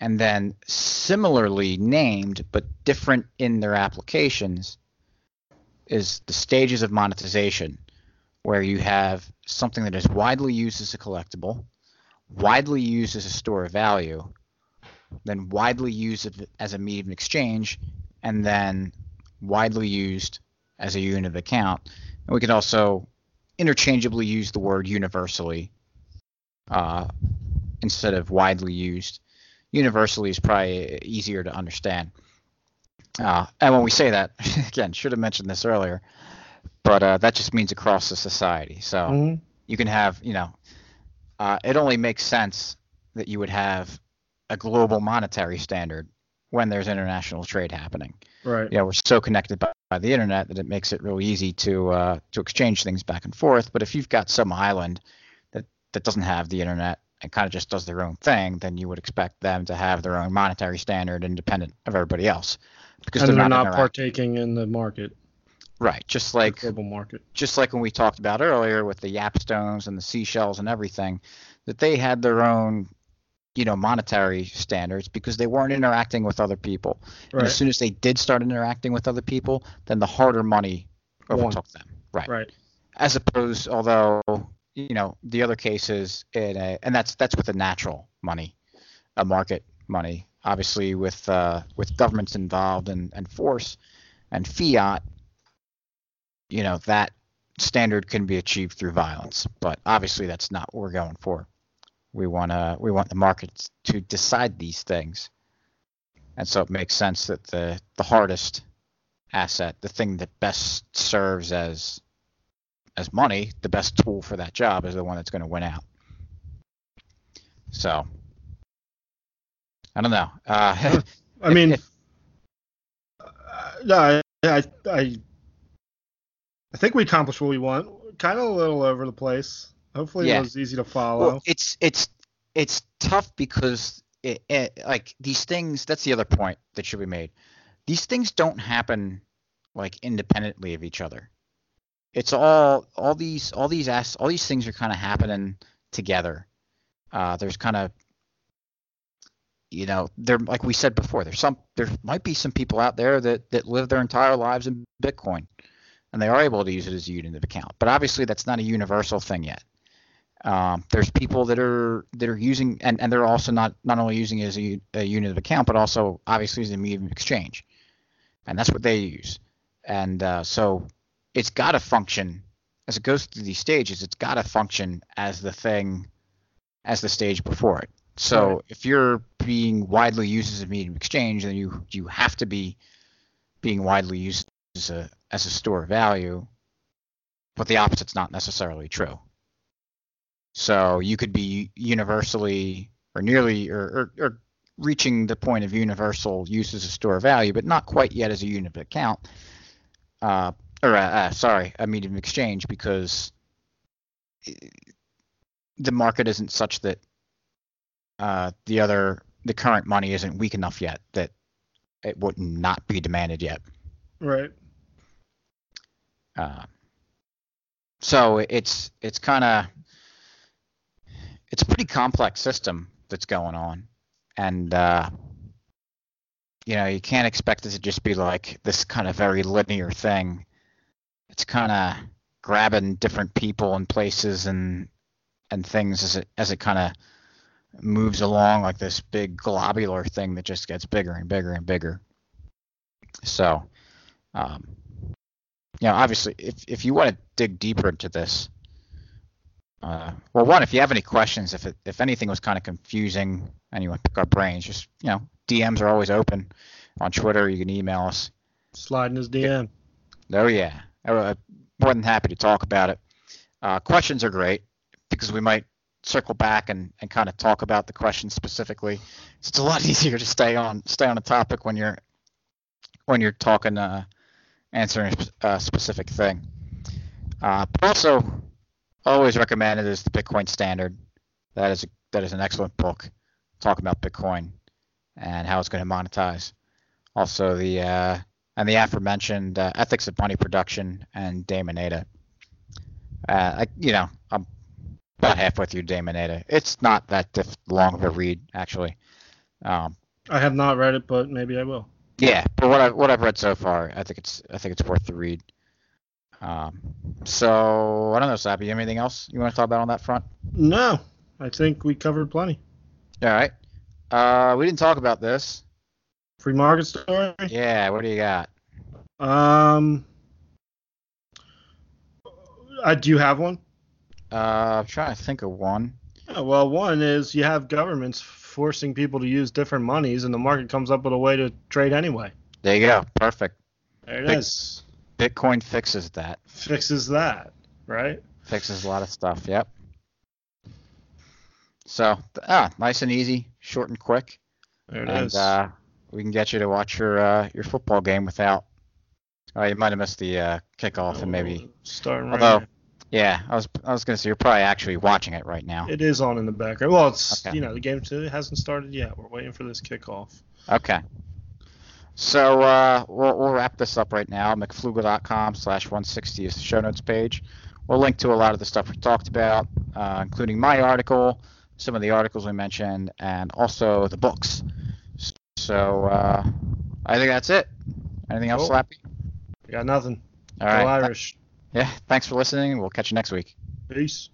Speaker 1: And then similarly named but different in their applications is the stages of monetization where you have something that is widely used as a collectible, widely used as a store of value, then widely used as a medium of exchange, and then widely used as a unit of account. And we can also interchangeably use the word universally uh, instead of widely used universally is probably easier to understand. Uh, and when we say that, <laughs> again, should have mentioned this earlier, but uh, that just means across the society. So
Speaker 2: mm-hmm.
Speaker 1: you can have, you know, uh, it only makes sense that you would have a global monetary standard when there's international trade happening.
Speaker 2: Right.
Speaker 1: Yeah, we're so connected by, by, the internet that it makes it real easy to uh, to exchange things back and forth. But if you've got some island that that doesn't have the internet and kind of just does their own thing, then you would expect them to have their own monetary standard independent of everybody else. because
Speaker 2: and
Speaker 1: they're,
Speaker 2: they're,
Speaker 1: not,
Speaker 2: not, partaking in the market,
Speaker 1: right. Just like
Speaker 2: global market.
Speaker 1: just like when we talked about earlier with the Yap stones and the seashells and everything, that they had their own, you know, monetary standards because they weren't interacting with other people. And
Speaker 2: Right.
Speaker 1: as soon as they did start interacting with other people, then the harder money overtook them. Right.
Speaker 2: Right.
Speaker 1: As opposed, although you know, the other cases in a, and that's that's with the natural money, a market money. Obviously, with uh, with governments involved and, and force and fiat, you know, that standard can be achieved through violence. But obviously, that's not what we're going for. We want to we want the markets to decide these things, and so it makes sense that the the hardest asset, the thing that best serves as as money, the best tool for that job is the one that's going to win out. So I don't know. Uh, <laughs>
Speaker 2: I mean,
Speaker 1: if-
Speaker 2: uh, I, I, I think we accomplished what we want. Kind of a little over the place. Hopefully,
Speaker 1: Yeah.
Speaker 2: it was easy to follow.
Speaker 1: well, it's it's it's tough because it, it like these things. That's the other point that should be made. These things don't happen like independently of each other. It's all all these all these as all these things are kind of happening together. Uh, there's kind of you know there like we said before there's some there might be some people out there that that live their entire lives in Bitcoin and they are able to use it as a unit of account. But obviously that's not a universal thing yet. Um, there's people that are that are using and, and they're also not not only using it as a, a unit of account but also obviously as a medium of exchange, and that's what they use. And uh, so it's got to function as it goes through these stages. It's got to function as the thing, as the stage before it. So
Speaker 2: Right.
Speaker 1: if you're being widely used as a medium of exchange, then you you have to be being widely used as a as a store of value. But the opposite's not necessarily true. So you could be universally or nearly or, or, or reaching the point of universal use as a store of value, but not quite yet as a unit of account. Uh, or uh, uh, sorry, a medium of exchange because the market isn't such that uh, the other the current money isn't weak enough yet that it would not be demanded yet.
Speaker 2: right.
Speaker 1: Uh, so it's it's kind of it's a pretty complex system that's going on, and uh, you know you can't expect it to just be like this kind of very linear thing. It's kind of grabbing different people and places and and things as it as it kind of moves along like this big globular thing that just gets bigger and bigger and bigger. So, um, you know, obviously, if if you want to dig deeper into this, uh, well, one, if you have any questions, if it, if anything was kind of confusing and you want to pick our brains, just you know, DMs are always open on Twitter. You can email us.
Speaker 2: Sliding in his DM.
Speaker 1: Oh yeah, uh, more than happy to talk about it. Uh, questions are great because we might circle back and, and kind of talk about the question specifically. It's a lot <laughs> easier to stay on stay on a topic when you're when you're talking uh, answering a a specific thing. Uh, but also, always recommended is the Bitcoin Standard. That is a, that is an excellent book talking about Bitcoin and how it's going to monetize. Also the uh, and the aforementioned uh, Ethics of Money Production and De Moneta. Uh, I, you know, I'm about halfway through De Moneta. It's not that diff- long of a read, actually. Um,
Speaker 2: I have not read it, but maybe I will.
Speaker 1: yeah, but what I what I've read so far, I think it's I think it's worth the read. Um, so I don't know, Slappy. You have anything else you want to talk about on that front?
Speaker 2: No, I think we covered plenty.
Speaker 1: All right. Uh, we didn't talk about this.
Speaker 2: Free market story.
Speaker 1: Yeah, what do you got?
Speaker 2: Um, I do you have one?
Speaker 1: Uh, I'm trying to think of one.
Speaker 2: Yeah, well, one is you have governments forcing people to use different monies, and the market comes up with a way to trade anyway.
Speaker 1: There you go. Perfect.
Speaker 2: There it
Speaker 1: Big-
Speaker 2: is.
Speaker 1: Bitcoin fixes that.
Speaker 2: Fixes that, right?
Speaker 1: Fixes a lot of stuff. Yep. So ah, nice and easy, short and quick,
Speaker 2: There it
Speaker 1: and
Speaker 2: is.
Speaker 1: uh, we can get you to watch your uh, your football game without. Oh, you might have missed the uh, kickoff and maybe.
Speaker 2: starting right
Speaker 1: although-
Speaker 2: now.
Speaker 1: Yeah, I was I was gonna say you're probably actually watching it right now.
Speaker 2: It is on in the background. Well, it's
Speaker 1: Okay.
Speaker 2: you know the game hasn't started yet. We're waiting for this kickoff.
Speaker 1: Okay. So uh, we'll, we'll wrap this up right now. McFloogle.com slash 160 is the show notes page. We'll link to a lot of the stuff we talked about, uh, including my article, some of the articles we mentioned, and also the books. So uh, I think that's it. Anything else,
Speaker 2: Cool.
Speaker 1: Slappy?
Speaker 2: Got nothing.
Speaker 1: All
Speaker 2: Go
Speaker 1: right.
Speaker 2: Irish.
Speaker 1: Yeah. Thanks for listening. We'll catch you next week.
Speaker 2: Peace.